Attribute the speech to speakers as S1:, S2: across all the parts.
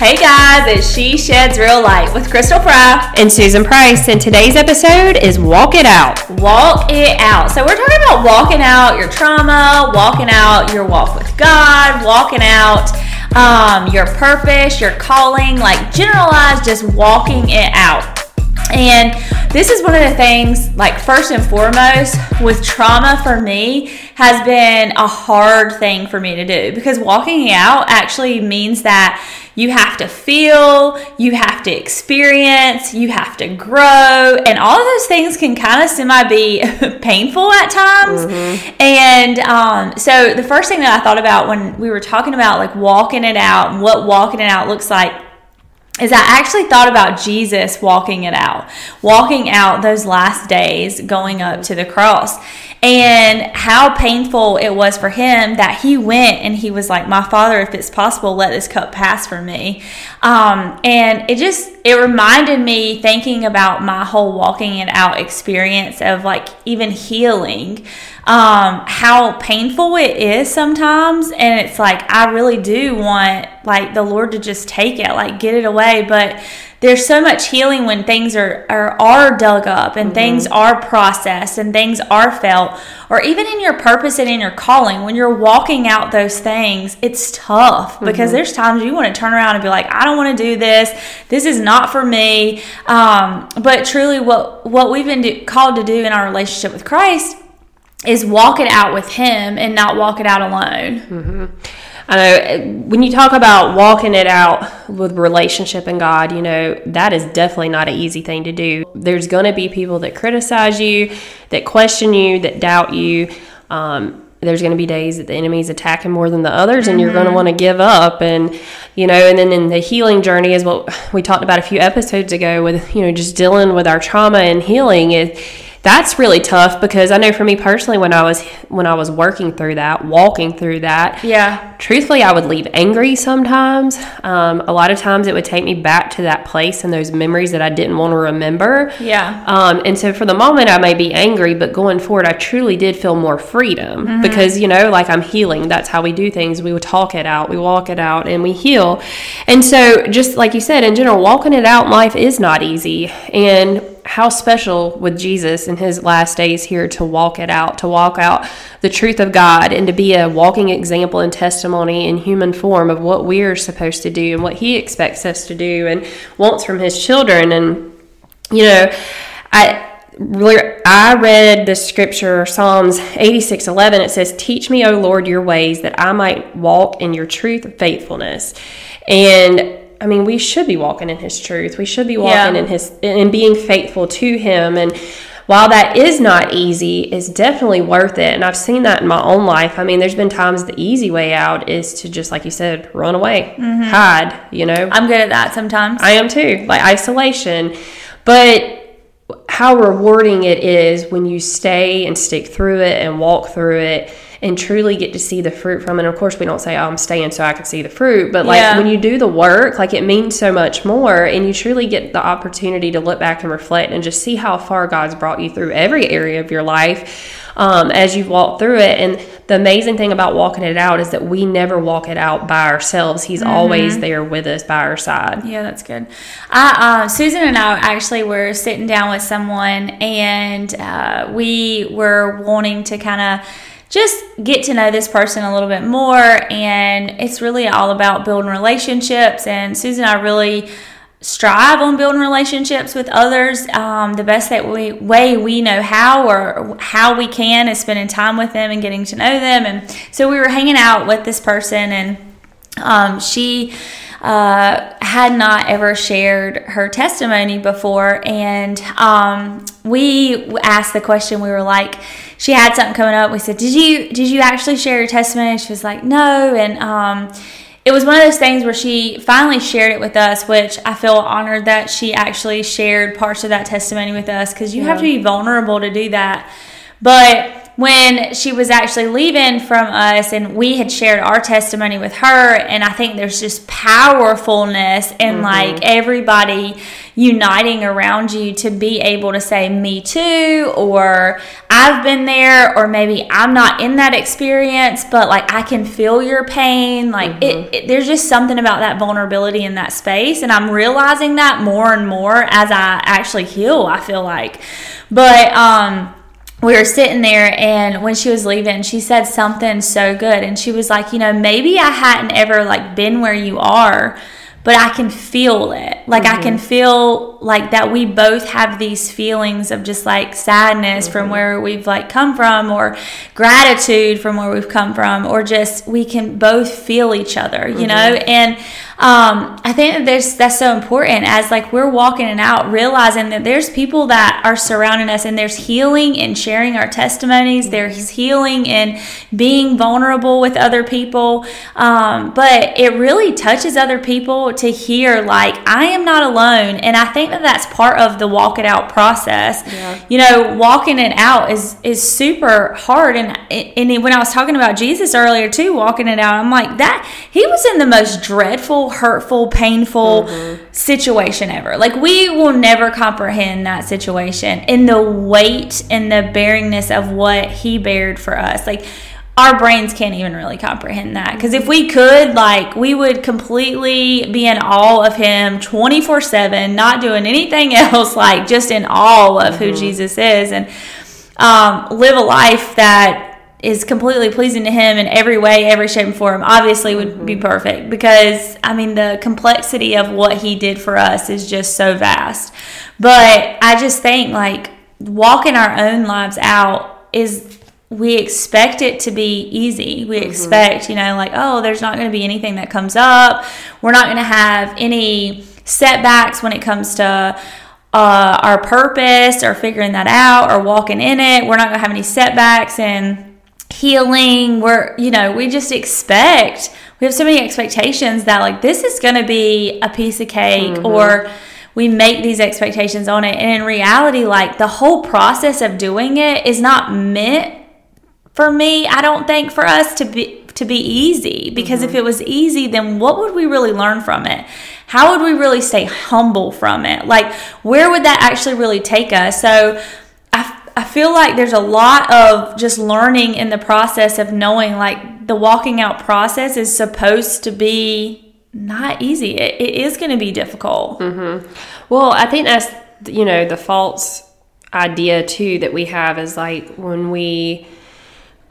S1: Hey guys, it's She Sheds Real Light with Crystal Fry
S2: and Susan Price. And today's episode is Walk It Out.
S1: Walk It Out. So, we're talking about walking out your trauma, walking out your walk with God, walking out um, your purpose, your calling, like generalized, just walking it out. And this is one of the things, like, first and foremost, with trauma for me, has been a hard thing for me to do because walking out actually means that you have to feel, you have to experience, you have to grow, and all of those things can kind of semi be painful at times. Mm-hmm. And um, so, the first thing that I thought about when we were talking about like walking it out and what walking it out looks like is I actually thought about Jesus walking it out, walking out those last days going up to the cross. And how painful it was for him that he went and he was like my father if it's possible let this cup pass for me um, and it just it reminded me thinking about my whole walking it out experience of like even healing um, how painful it is sometimes. And it's like i really do want like the lord to just take it like get it away. But there's so much healing when things are are, are dug up and mm-hmm. things are processed and things are felt or even in your purpose and in your calling when you're walking out those things it's tough because mm-hmm. there's times you want to turn around and be like i don't want to do this this is not for me um, but truly what what we've been do, called to do in our relationship with christ is walk it out with him and not walk it out alone
S2: mm-hmm. I know when you talk about walking it out with relationship and God, you know, that is definitely not an easy thing to do. There's going to be people that criticize you, that question you, that doubt you. Um, there's going to be days that the enemy's attacking more than the others and mm-hmm. you're going to want to give up and you know and then in the healing journey is what we talked about a few episodes ago with you know just dealing with our trauma and healing is that's really tough because I know for me personally when I was when I was working through that, walking through that,
S1: yeah.
S2: Truthfully, I would leave angry sometimes. Um, a lot of times, it would take me back to that place and those memories that I didn't want to remember.
S1: Yeah.
S2: Um, and so for the moment, I may be angry, but going forward, I truly did feel more freedom mm-hmm. because you know, like I'm healing. That's how we do things. We would talk it out, we walk it out, and we heal. And so, just like you said, in general, walking it out in life is not easy, and how special with Jesus in his last days here to walk it out, to walk out the truth of God, and to be a walking example and testimony in human form of what we're supposed to do and what he expects us to do and wants from his children. And, you know, I. I read the scripture, Psalms 86 11. It says, Teach me, O Lord, your ways, that I might walk in your truth and faithfulness. And I mean, we should be walking in His truth. We should be walking yeah. in His and being faithful to Him. And while that is not easy, it's definitely worth it. And I've seen that in my own life. I mean, there's been times the easy way out is to just, like you said, run away, mm-hmm. hide. You know,
S1: I'm good at that sometimes.
S2: I am too, like isolation. But how rewarding it is when you stay and stick through it and walk through it and truly get to see the fruit from it. And of course, we don't say, oh, I'm staying so I can see the fruit, but like yeah. when you do the work, like it means so much more. And you truly get the opportunity to look back and reflect and just see how far God's brought you through every area of your life. Um, as you walk through it. And the amazing thing about walking it out is that we never walk it out by ourselves. He's mm-hmm. always there with us by our side.
S1: Yeah, that's good. I, uh, Susan and I actually were sitting down with someone, and uh, we were wanting to kind of just get to know this person a little bit more. And it's really all about building relationships. And Susan and I really strive on building relationships with others um, the best that we way we know how or how we can is spending time with them and getting to know them and so we were hanging out with this person and um, she uh, had not ever shared her testimony before and um, we asked the question we were like she had something coming up. We said, "Did you did you actually share your testimony?" She was like, "No," and um, it was one of those things where she finally shared it with us, which I feel honored that she actually shared parts of that testimony with us because you yeah. have to be vulnerable to do that. But when she was actually leaving from us and we had shared our testimony with her and i think there's just powerfulness in mm-hmm. like everybody uniting around you to be able to say me too or I've been there, or maybe I'm not in that experience, but like I can feel your pain. Like mm-hmm. it, it, there's just something about that vulnerability in that space. And I'm realizing that more and more as I actually heal, I feel like. But, um, we were sitting there and when she was leaving she said something so good and she was like you know maybe i hadn't ever like been where you are but I can feel it. Like mm-hmm. I can mm-hmm. feel like that we both have these feelings of just like sadness mm-hmm. from where we've like come from or gratitude from where we've come from or just we can both feel each other, you mm-hmm. know? And um, I think that there's that's so important as like we're walking it out, realizing that there's people that are surrounding us and there's healing in sharing our testimonies, mm-hmm. there's healing in being vulnerable with other people. Um, but it really touches other people to hear like I am not alone, and I think that that's part of the walk it out process. Yeah. You know, walking it out is is super hard, and and when I was talking about Jesus earlier too, walking it out, I'm like that he was in the most dreadful, hurtful, painful mm-hmm. situation ever. Like we will never comprehend that situation and the weight and the bearingness of what he bared for us. Like our brains can't even really comprehend that. Because if we could, like, we would completely be in awe of Him 24 7, not doing anything else, like, just in awe of mm-hmm. who Jesus is, and um, live a life that is completely pleasing to Him in every way, every shape and form. Obviously, would mm-hmm. be perfect because, I mean, the complexity of what He did for us is just so vast. But I just think, like, walking our own lives out is we expect it to be easy. We mm-hmm. expect, you know, like, oh, there's not going to be anything that comes up. We're not going to have any setbacks when it comes to uh, our purpose or figuring that out or walking in it. We're not going to have any setbacks and healing. We're, you know, we just expect, we have so many expectations that, like, this is going to be a piece of cake mm-hmm. or we make these expectations on it. And in reality, like, the whole process of doing it is not meant for me, I don't think for us to be to be easy because mm-hmm. if it was easy, then what would we really learn from it? How would we really stay humble from it? Like where would that actually really take us? So I feel like there's a lot of just learning in the process of knowing like the walking out process is supposed to be not easy. it, it is going to be difficult.
S2: Mm-hmm. Well, I think that's you know the false idea too that we have is like when we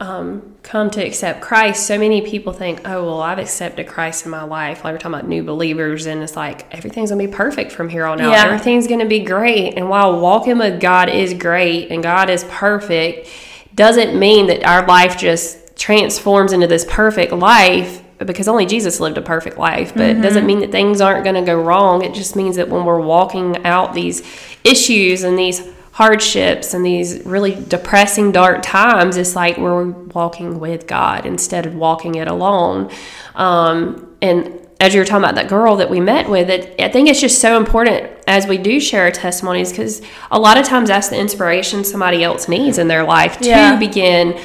S2: um, come to accept Christ, so many people think, oh, well, I've accepted Christ in my life. Like we're talking about new believers, and it's like everything's gonna be perfect from here on out. Yeah. Everything's gonna be great. And while walking with God is great and God is perfect, doesn't mean that our life just transforms into this perfect life because only Jesus lived a perfect life, but mm-hmm. it doesn't mean that things aren't going to go wrong. It just means that when we're walking out these issues and these hardships and these really depressing, dark times, it's like we're walking with God instead of walking it alone. Um, and as you were talking about that girl that we met with, it, I think it's just so important as we do share our testimonies because a lot of times that's the inspiration somebody else needs in their life to begin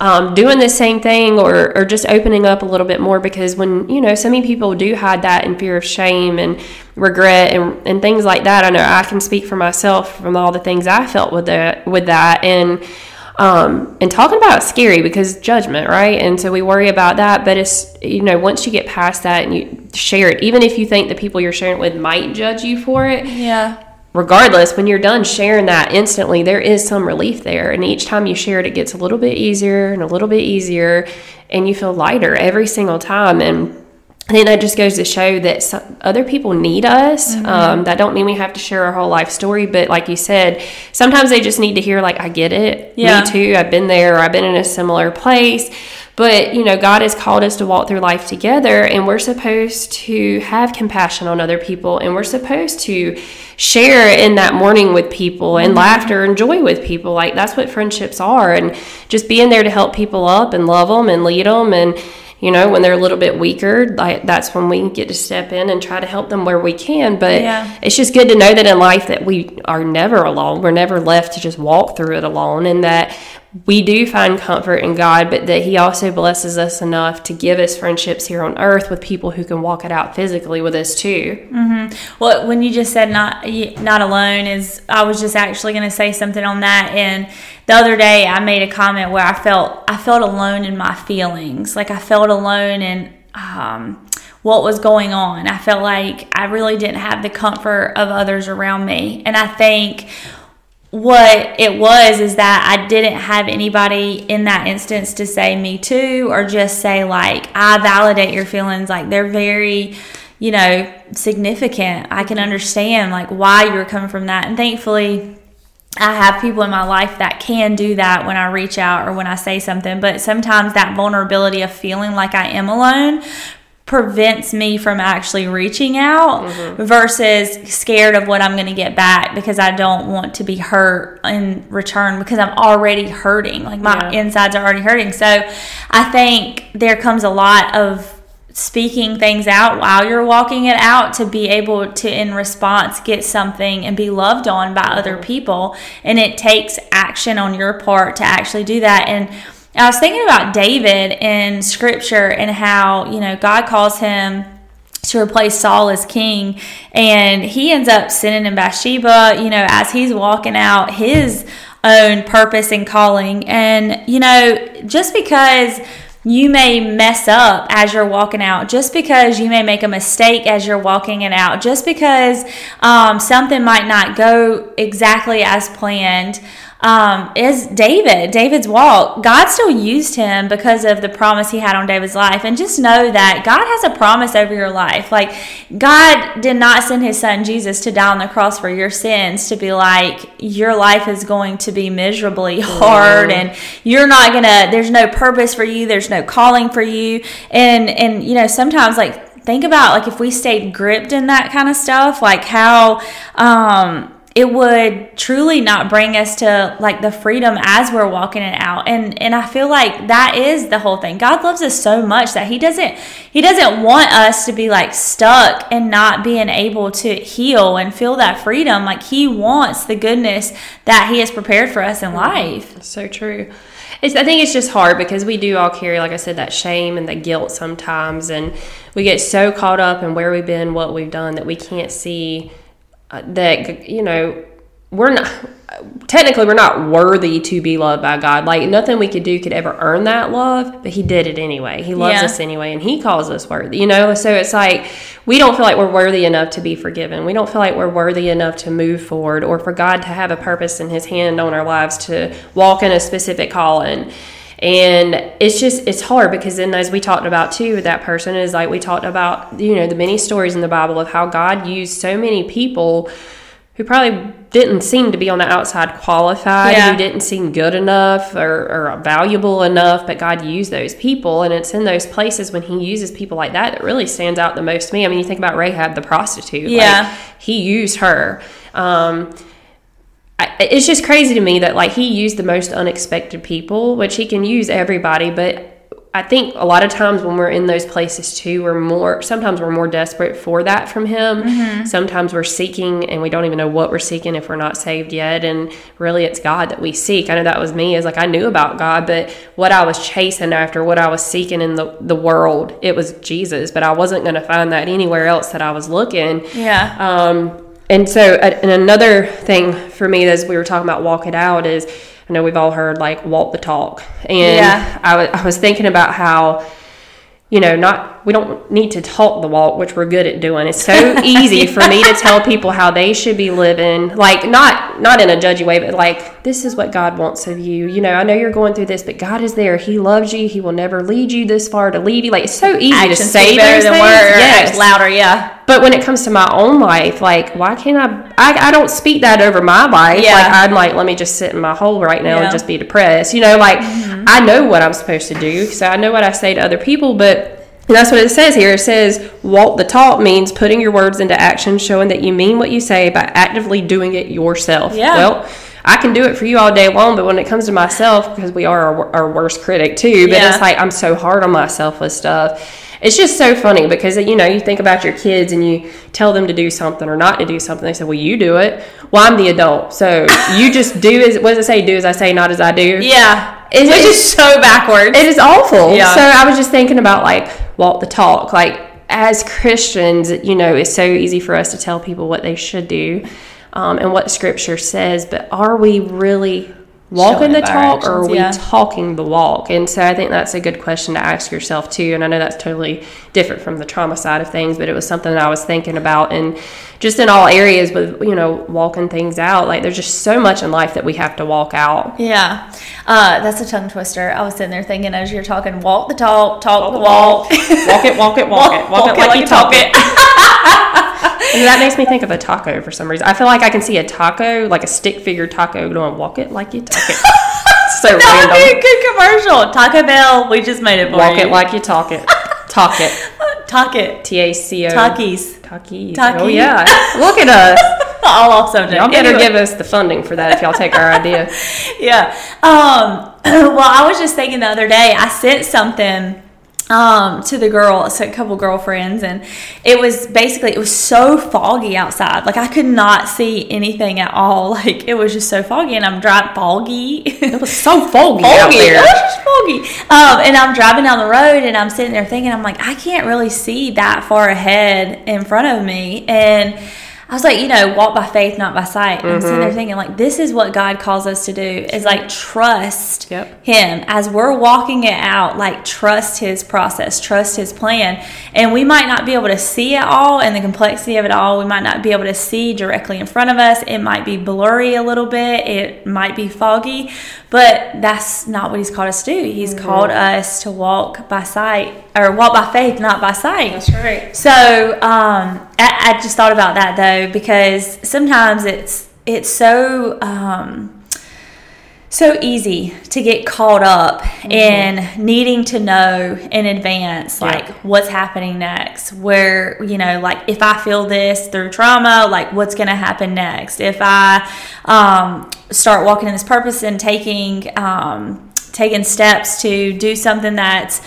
S2: um, doing the same thing or, or just opening up a little bit more because when you know so many people do hide that in fear of shame and regret and, and things like that i know i can speak for myself from all the things i felt with that with that. And um, and talking about it's scary because judgment right? And so we worry about that but it's you know once you get past that and you share it even if you think the people you're sharing it with might judge you for it
S1: yeah
S2: regardless, when you're done sharing that instantly, there is some relief there. And each time you share it, it gets a little bit easier and a little bit easier, and you feel lighter every single time. And I think that just goes to show that some, other people need us. Mm-hmm. Um, that don't mean we have to share our whole life story, but like you said, sometimes they just need to hear, like, I get it. Yeah. Me too. I've been there. I've been in a similar place. But, you know, God has called us to walk through life together, and we're supposed to have compassion on other people, and we're supposed to share in that mourning with people and mm-hmm. laughter and joy with people. Like, that's what friendships are. And just being there to help people up and love them and lead them and, you know when they're a little bit weaker like that's when we get to step in and try to help them where we can but yeah. it's just good to know that in life that we are never alone we're never left to just walk through it alone and that we do find comfort in God, but that He also blesses us enough to give us friendships here on earth with people who can walk it out physically with us too.
S1: Mm-hmm. Well, when you just said not not alone, is I was just actually going to say something on that. And the other day, I made a comment where I felt I felt alone in my feelings, like I felt alone in um, what was going on. I felt like I really didn't have the comfort of others around me, and I think what it was is that I didn't have anybody in that instance to say me too or just say like I validate your feelings. Like they're very you know significant. I can understand like why you're coming from that. And thankfully I have people in my life that can do that when I reach out or when I say something, but sometimes that vulnerability of feeling like I am alone prevents me from actually reaching out mm-hmm. versus scared of what I'm going to get back because I don't want to be hurt in return because I'm already hurting. Like my yeah. insides are already hurting. So I think there comes a lot of speaking things out while you're walking it out to be able to in response get something and be loved on by other mm-hmm. people and it takes action on your part to actually do that and I was thinking about David in scripture and how, you know, God calls him to replace Saul as king. And he ends up sinning in Bathsheba, you know, as he's walking out his own purpose and calling. And, you know, just because you may mess up as you're walking out, just because you may make a mistake as you're walking it out, just because um, something might not go exactly as planned um, is David, David's walk. God still used him because of the promise he had on David's life. And just know that God has a promise over your life. Like, God did not send his son Jesus to die on the cross for your sins to be like, your life is going to be miserably hard and you're not gonna, there's no purpose for you, there's no calling for you. And, and, you know, sometimes like, think about like if we stayed gripped in that kind of stuff, like how, um, it would truly not bring us to like the freedom as we're walking it out. And and i feel like that is the whole thing. God loves us so much that he doesn't he doesn't want us to be like stuck and not being able to heal and feel that freedom. Like he wants the goodness that he has prepared for us in life.
S2: So true. It's, I think it's just hard because we do all carry, like I said, that shame and the guilt sometimes, and we get so caught up in where we've been, what we've done, that we can't see that you know we're not technically we're not worthy to be loved by God. Like nothing we could do could ever earn that love, but he did it anyway. He loves yeah. us anyway and he calls us worthy. You know, so it's like we don't feel like we're worthy enough to be forgiven. We don't feel like we're worthy enough to move forward or for God to have a purpose in his hand on our lives to walk in a specific calling. And it's just it's hard because then as we talked about too, that person is like we talked about, you know, the many stories in the Bible of how God used so many people who probably didn't seem to be on the outside qualified, yeah. who didn't seem good enough or, or, valuable enough, but God used those people. And it's in those places when He uses people like that that really stands out the most to me. I mean, you think about Rahab the prostitute.
S1: Yeah.
S2: Like, he used her. Um, it's just crazy to me that like he used the most unexpected people, which he can use everybody, but I think a lot of times when we're in those places too, we're more sometimes we're more desperate for that from him. Mm-hmm. Sometimes we're seeking and we don't even know what we're seeking if we're not saved yet. And really it's God that we seek. I know that was me, is like I knew about God, but what I was chasing after, what I was seeking in the, the world, it was Jesus. But I wasn't gonna find that anywhere else that I was looking.
S1: Yeah.
S2: Um and so, and another thing for me, as we were talking about walk it out, is I know we've all heard like walk the talk. And yeah. I, w- I was thinking about how you know, not we don't need to talk the walk, which we're good at doing. It's so easy for me to tell people how they should be living, like not not in a judgy way, but like this is what God wants of you. You know, I know you're going through this, but God is there. He loves you. He will never lead you this far to leave you. Like it's so easy Actions to say better than words.
S1: Yes, louder, yeah.
S2: But when it comes to my own life, like why can't I, I? I, don't speak that over my life. Yeah. Like I'm like, let me just sit in my hole right now yeah. and just be depressed. You know, like mm-hmm. I know what I'm supposed to do, so I know what I say to other people, but and that's what it says here. It says, walk the talk means putting your words into action, showing that you mean what you say by actively doing it yourself.
S1: Yeah.
S2: Well, I can do it for you all day long, but when it comes to myself, because we are our, our worst critic too, but yeah. it's like I'm so hard on myself with stuff. It's just so funny because you know you think about your kids and you tell them to do something or not to do something. They say, "Well, you do it." Well, I'm the adult, so you just do as what does it say? Do as I say, not as I do.
S1: Yeah.
S2: It's-
S1: Which
S2: it's-
S1: is so backwards.
S2: It is awful.
S1: Yeah.
S2: So I was just thinking about like walk the talk. Like as Christians, you know, it's so easy for us to tell people what they should do um, and what Scripture says, but are we really walking the
S1: it
S2: talk or are we
S1: yeah.
S2: talking the walk? And so I think that's a good question to ask yourself too. And I know that's totally different from the trauma side of things, but it was something that I was thinking about and just in all areas with you know walking things out. Like there's just so much in life that we have to walk out.
S1: Yeah, uh, that's a tongue twister. I was sitting there thinking as you're talking, walk the talk, talk the walk,
S2: Walk it, walk it, walk, it, walk, it like, you talk it. And that makes me think of a taco for some reason. I feel like I can see a taco, like a stick figure taco, going walk it like you talk it. so
S1: That would be a good commercial. Taco Bell, we just made it for
S2: Walk
S1: you.
S2: it like you talk it. Talk it.
S1: Talk it.
S2: T A C O.
S1: Talkies.
S2: Talkies.
S1: Talkie.
S2: Oh yeah. Look at us.
S1: All off subject.
S2: Y'all better
S1: Anyway.
S2: give us the funding for that if y'all take our idea.
S1: yeah. Um, well, I was just thinking the other day, I sent something um, to the girl, a couple girlfriends, and it was basically it was so foggy outside. Like I could not see anything at all. Like it was just so foggy, and I'm driving foggy.
S2: It was so foggy, out
S1: foggy.
S2: there.
S1: It was just foggy. Um, and I'm driving down the road and I'm sitting there thinking, I'm like, I can't really see that far ahead in front of me. And I was like, you know, walk by faith, not by sight. And I'm sitting
S2: Mm-hmm.
S1: there thinking, like, this is what God calls us to do is like trust
S2: Yep.
S1: Him as we're walking it out, like trust His process, trust His plan. And we might not be able to see it all and the complexity of it all. We might not be able to see directly in front of us. It might be blurry a little bit, it might be foggy, but that's not what He's called us to do. He's
S2: Mm-hmm.
S1: called us to walk by sight or walk by faith, not by sight.
S2: That's right.
S1: So um, I, I just thought about that though because sometimes it's it's so um, so easy to get caught up in needing to know in advance like what's happening next where you know like if i feel this through trauma like what's going to happen next? If i um, start walking in this purpose and taking um, taking steps to do something that's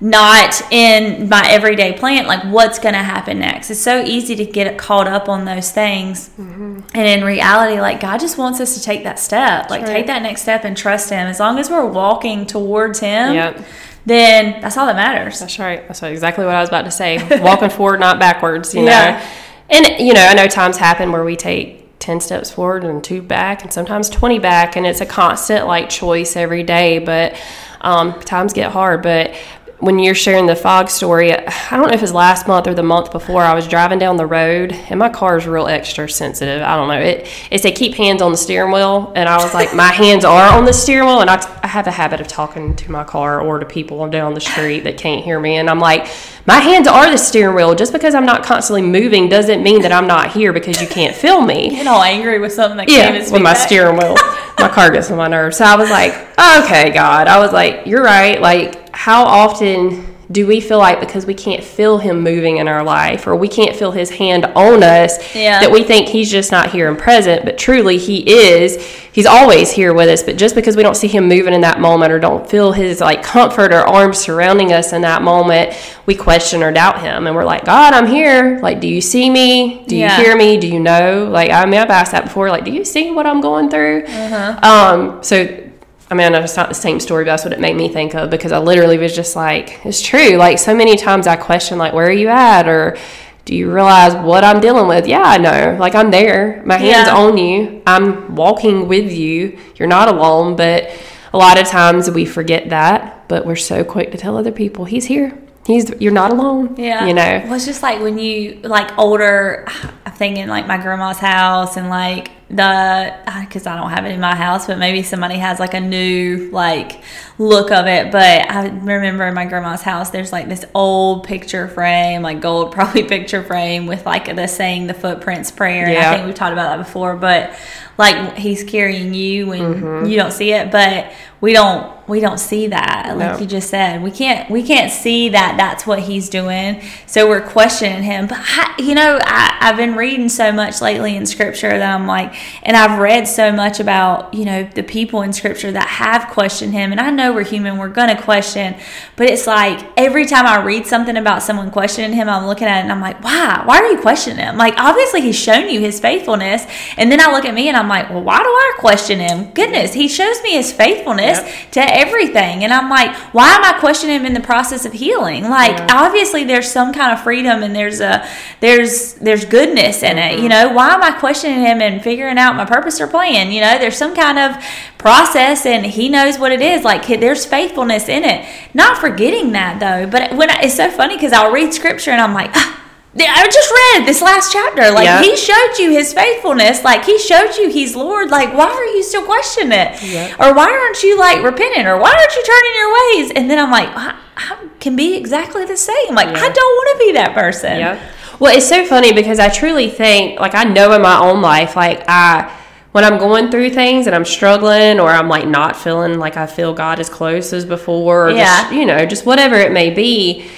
S1: not in my everyday plan like what's going to happen next it's so easy to get caught up on those things
S2: Mm-hmm.
S1: and in reality like god just wants us to take that step like
S2: right.
S1: take that next step and trust him as long as we're walking towards him
S2: Yep.
S1: then that's all that matters
S2: That's right. That's exactly what I was about to say. Walking forward, not backwards. You
S1: Yeah.
S2: know, and you know, I know times happen where we take ten steps forward and two back, and sometimes twenty back, and it's a constant like choice every day. But um, times get hard. But when you're sharing the fog story, I don't know if it was last month or the month before. I was driving down the road, and my car is real extra sensitive. I don't know. It it said keep hands on the steering wheel, and I was like, my hands are on the steering wheel, and I, I have a habit of talking to my car or to people down the street that can't hear me, and I'm like, my hands are the steering wheel. Just because I'm not constantly moving doesn't mean that I'm not here because you can't feel me.
S1: get all angry with something that
S2: Yeah, with my
S1: back.
S2: steering wheel. my car gets on my nerves. So I was like, okay, God. I was like, you're right. Like, how often do we feel like because we can't feel him moving in our life or we can't feel his hand on us
S1: Yeah.
S2: that we think he's just not here and present but truly he is. He's always here with us but just because we don't see him moving in that moment or don't feel his like comfort or arms surrounding us in that moment we question or doubt him. And we're like god i'm here. Like do you see me? Do you
S1: Yeah.
S2: hear me? Do you know? Like i mean i've asked that before like do you see what i'm going through? Um so I mean, I know it's not the same story, but that's what it made me think of because I literally was just like, it's true. Like, so many times I question, like, where are you at? Or do you realize what I'm dealing with? Yeah, I know. Like, I'm there. My hand's
S1: Yeah.
S2: on you. I'm walking with you. You're not alone. But a lot of times we forget that, but we're so quick to tell other people, he's here. He's, you're not alone.
S1: Yeah.
S2: You know?
S1: Well, it's just like when you, like, older, I'm thinking like my grandma's house and like the, because I don't have it in my house, but maybe somebody has like a new, like, look of it. But I remember in my grandma's house, there's like this old picture frame, like gold, probably picture frame with like the saying the footprints prayer. And I think we've talked about that before, but like he's carrying you when
S2: Mm-hmm.
S1: you don't see it, but we don't we don't see that like
S2: No.
S1: you just said we can't we can't see that that's what he's doing so we're questioning him but I, you know I, i've been reading so much lately in scripture that i'm like And I've read so much about, you know, the people in scripture that have questioned him. And I know we're human, we're going to question, but it's like every time I read something about someone questioning him, I'm looking at it and I'm like, why? Why are you questioning him? Like, obviously, he's shown you his faithfulness. And then I look at me and I'm like, well, why do I question him? Goodness, he shows me his faithfulness yep. to everything. And I'm like, why am I questioning him in the process of healing? Like, yeah. obviously, there's some kind of freedom and there's a, there's, there's goodness in it. Mm-hmm. You know, why am I questioning him and figuring out my purpose or plan? You know, there's some kind of process and he knows what it is. Like, there's faithfulness in it. Not forgetting that though. But when I, it's so funny because I'll read scripture and I'm like, ah, I just read this last chapter. Like yep. he showed you his faithfulness. Like he showed you he's Lord. Like why are you still questioning it? Yep. Or why aren't you like repenting? Or why aren't you turning your ways? And then I'm like, I, I can be exactly the same. Like I don't want to be that person.
S2: Well, it's so funny because I truly think, like I know in my own life, like I when I'm going through things and I'm struggling or I'm like not feeling like I feel God as close as before, or yeah. Just, you know, just whatever it may be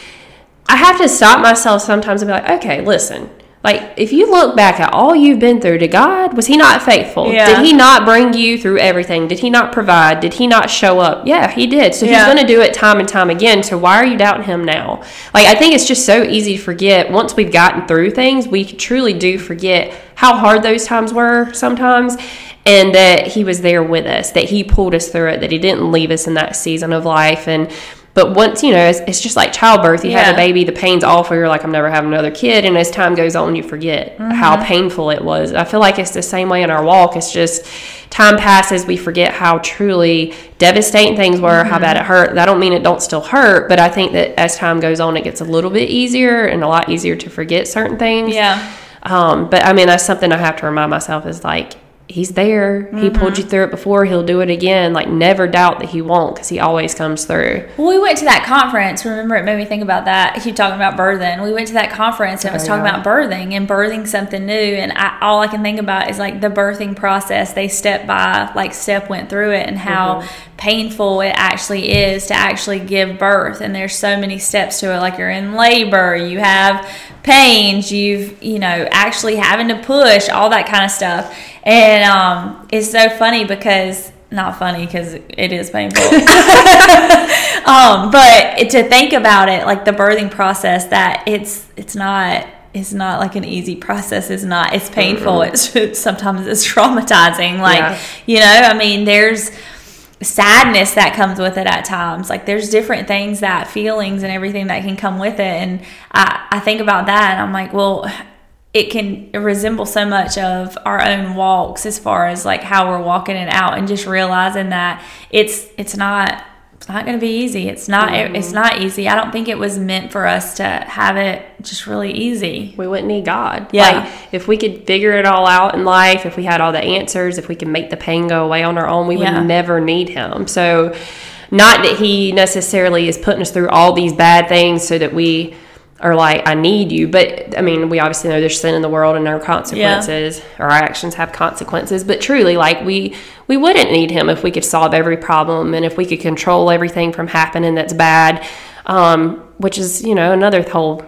S2: I have to stop myself sometimes and be like, okay, listen. Like, if you look back at all you've been through to God, was He not faithful? Yeah. Did He not bring you through everything? Did He not provide? Did He not show up? Yeah, He did. So yeah. He's going to do it time and time again. So why are you doubting Him now? Like, I think it's just so easy to forget. Once we've gotten through things, we truly do forget how hard those times were sometimes and that He was there with us, that He pulled us through it, that He didn't leave us in that season of life. And but once, you know, it's, it's just like childbirth. You yeah. have a baby, the pain's awful. You're like, I'm never having another kid. And as time goes on, you forget mm-hmm. how painful it was. I feel like it's the same way in our walk. It's just time passes, we forget how truly devastating things were, mm-hmm. how bad it hurt. I don't mean it don't still hurt, but I think that as time goes on, it gets a little bit easier and a lot easier to forget certain things.
S1: Yeah.
S2: Um, but I mean, that's something I have to remind myself is like, he's there. Mm-hmm. He pulled you through it before. He'll do it again. Like never doubt that he won't because he always comes through.
S1: Well, we went to that conference. Remember, it made me think about that. You talking about birthing. We went to that conference and oh, it was talking yeah. about birthing and birthing something new. And I, all I can think about is like the birthing process. They step by, like step went through it and how mm-hmm. painful it actually is to actually give birth. And there's so many steps to it. Like you're in labor, you have pains, you've you know actually having to push all that kind of stuff and um, it's so funny because not funny because it is painful. um, but to think about it, like the birthing process, that it's it's not it's not like an easy process. It's not. It's painful. Mm-hmm. It's sometimes it's traumatizing. Like yeah. you know, I mean, there's sadness that comes with it at times. Like there's different things that feelings and everything that can come with it. And I, I think about that and I'm like, well, it can resemble so much of our own walks as far as like how we're walking it out and just realizing that it's it's not it's not going to be easy. It's not mm-hmm. it's not easy. I don't think it was meant for us to have it just really easy.
S2: We wouldn't need God. Yeah. Like, if we could figure it all out in life, if we had all the answers, if we could make the pain go away on our own, we would yeah. never need him. So not that he necessarily is putting us through all these bad things so that we are like, I need you. But I mean, we obviously know there's sin in the world and are consequences. Yeah. Our actions have consequences. But truly, like we we wouldn't need him if we could solve every problem and if we could control everything from happening that's bad. Um, which is, you know, another whole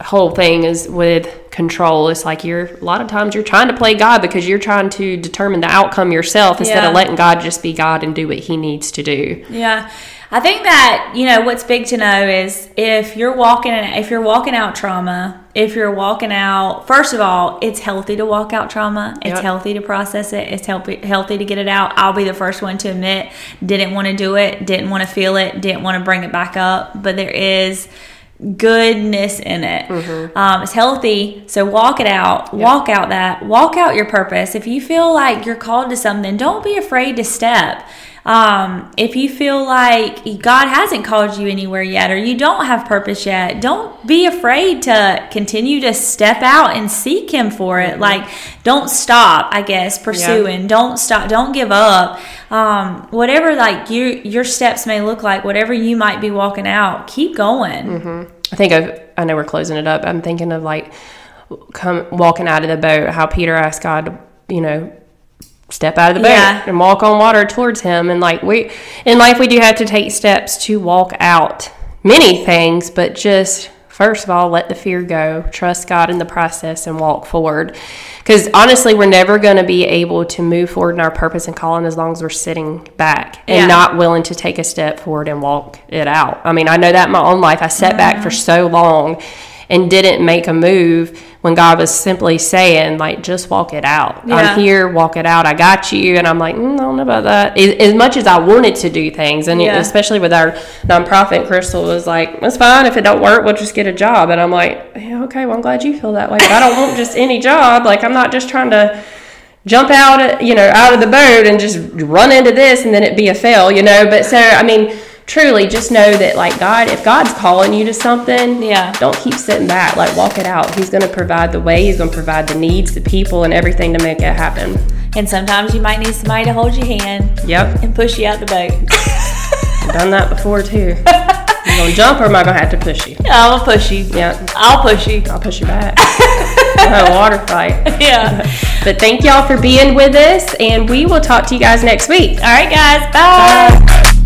S2: whole thing is with control. It's like you're a lot of times you're trying to play God because you're trying to determine the outcome yourself instead yeah. of letting God just be God and do what He needs to do.
S1: Yeah. I think that you know what's big to know is if you're walking if you're walking out trauma, if you're walking out, first of all, it's healthy to walk out trauma. It's yep. healthy to process it. It's healthy healthy to get it out. I'll be the first one to admit didn't want to do it, didn't want to feel it, didn't want to bring it back up, but there is goodness in it. Mm-hmm. Um, it's healthy, so walk it out. Yep. Walk out that. Walk out your purpose. If you feel like you're called to something, don't be afraid to step. Um, if you feel like God hasn't called you anywhere yet or you don't have purpose yet, don't be afraid to continue to step out and seek Him for it. Mm-hmm. Like, don't stop, I guess, pursuing. Yeah. Don't stop. Don't give up. Um, whatever, like, your, your steps may look like, whatever you might be walking out, keep going.
S2: Mm-hmm. I think I've, I know we're closing it up. I'm thinking of like, come walking out of the boat, how Peter asked God, you know, step out of the boat yeah. and walk on water towards him and like we in life we do have to take steps to walk out many things but just first of all, let the fear go, trust God in the process, and walk forward. Because honestly, we're never going to be able to move forward in our purpose and calling as long as we're sitting back and
S1: Yeah.
S2: not willing to take a step forward and walk it out. I mean, I know that in my own life. I sat back for so long and didn't make a move when God was simply saying, like, just walk it out.
S1: Yeah.
S2: I'm here, walk it out. I got you. And I'm like, mm, I don't know about that. As, as much as I wanted to do things, and
S1: Yeah.
S2: especially with our nonprofit, Crystal was like, it's fine. If it don't work, we'll just get a job. And I'm like, yeah, okay, well, I'm glad you feel that way. But I don't want just any job. Like, I'm not just trying to jump out, you know, out of the boat and just run into this and then it be a fail, you know. But so, I mean, truly just know that, like, God, if God's calling you to something,
S1: Yeah.
S2: don't keep sitting back. Like, walk it out. He's going to provide the way, He's going to provide the needs, the people, and everything to make it happen.
S1: And sometimes you might need somebody to hold your hand
S2: Yep.
S1: and push you out the boat.
S2: I've done that before, too. You going to jump or am I going to have to push you?
S1: Yeah, I'll push you.
S2: Yeah.
S1: I'll push you.
S2: I'll push you back. a water fight.
S1: Yeah.
S2: But thank y'all for being with us, and we will talk to you guys next week.
S1: All right, guys. Bye.
S2: Bye.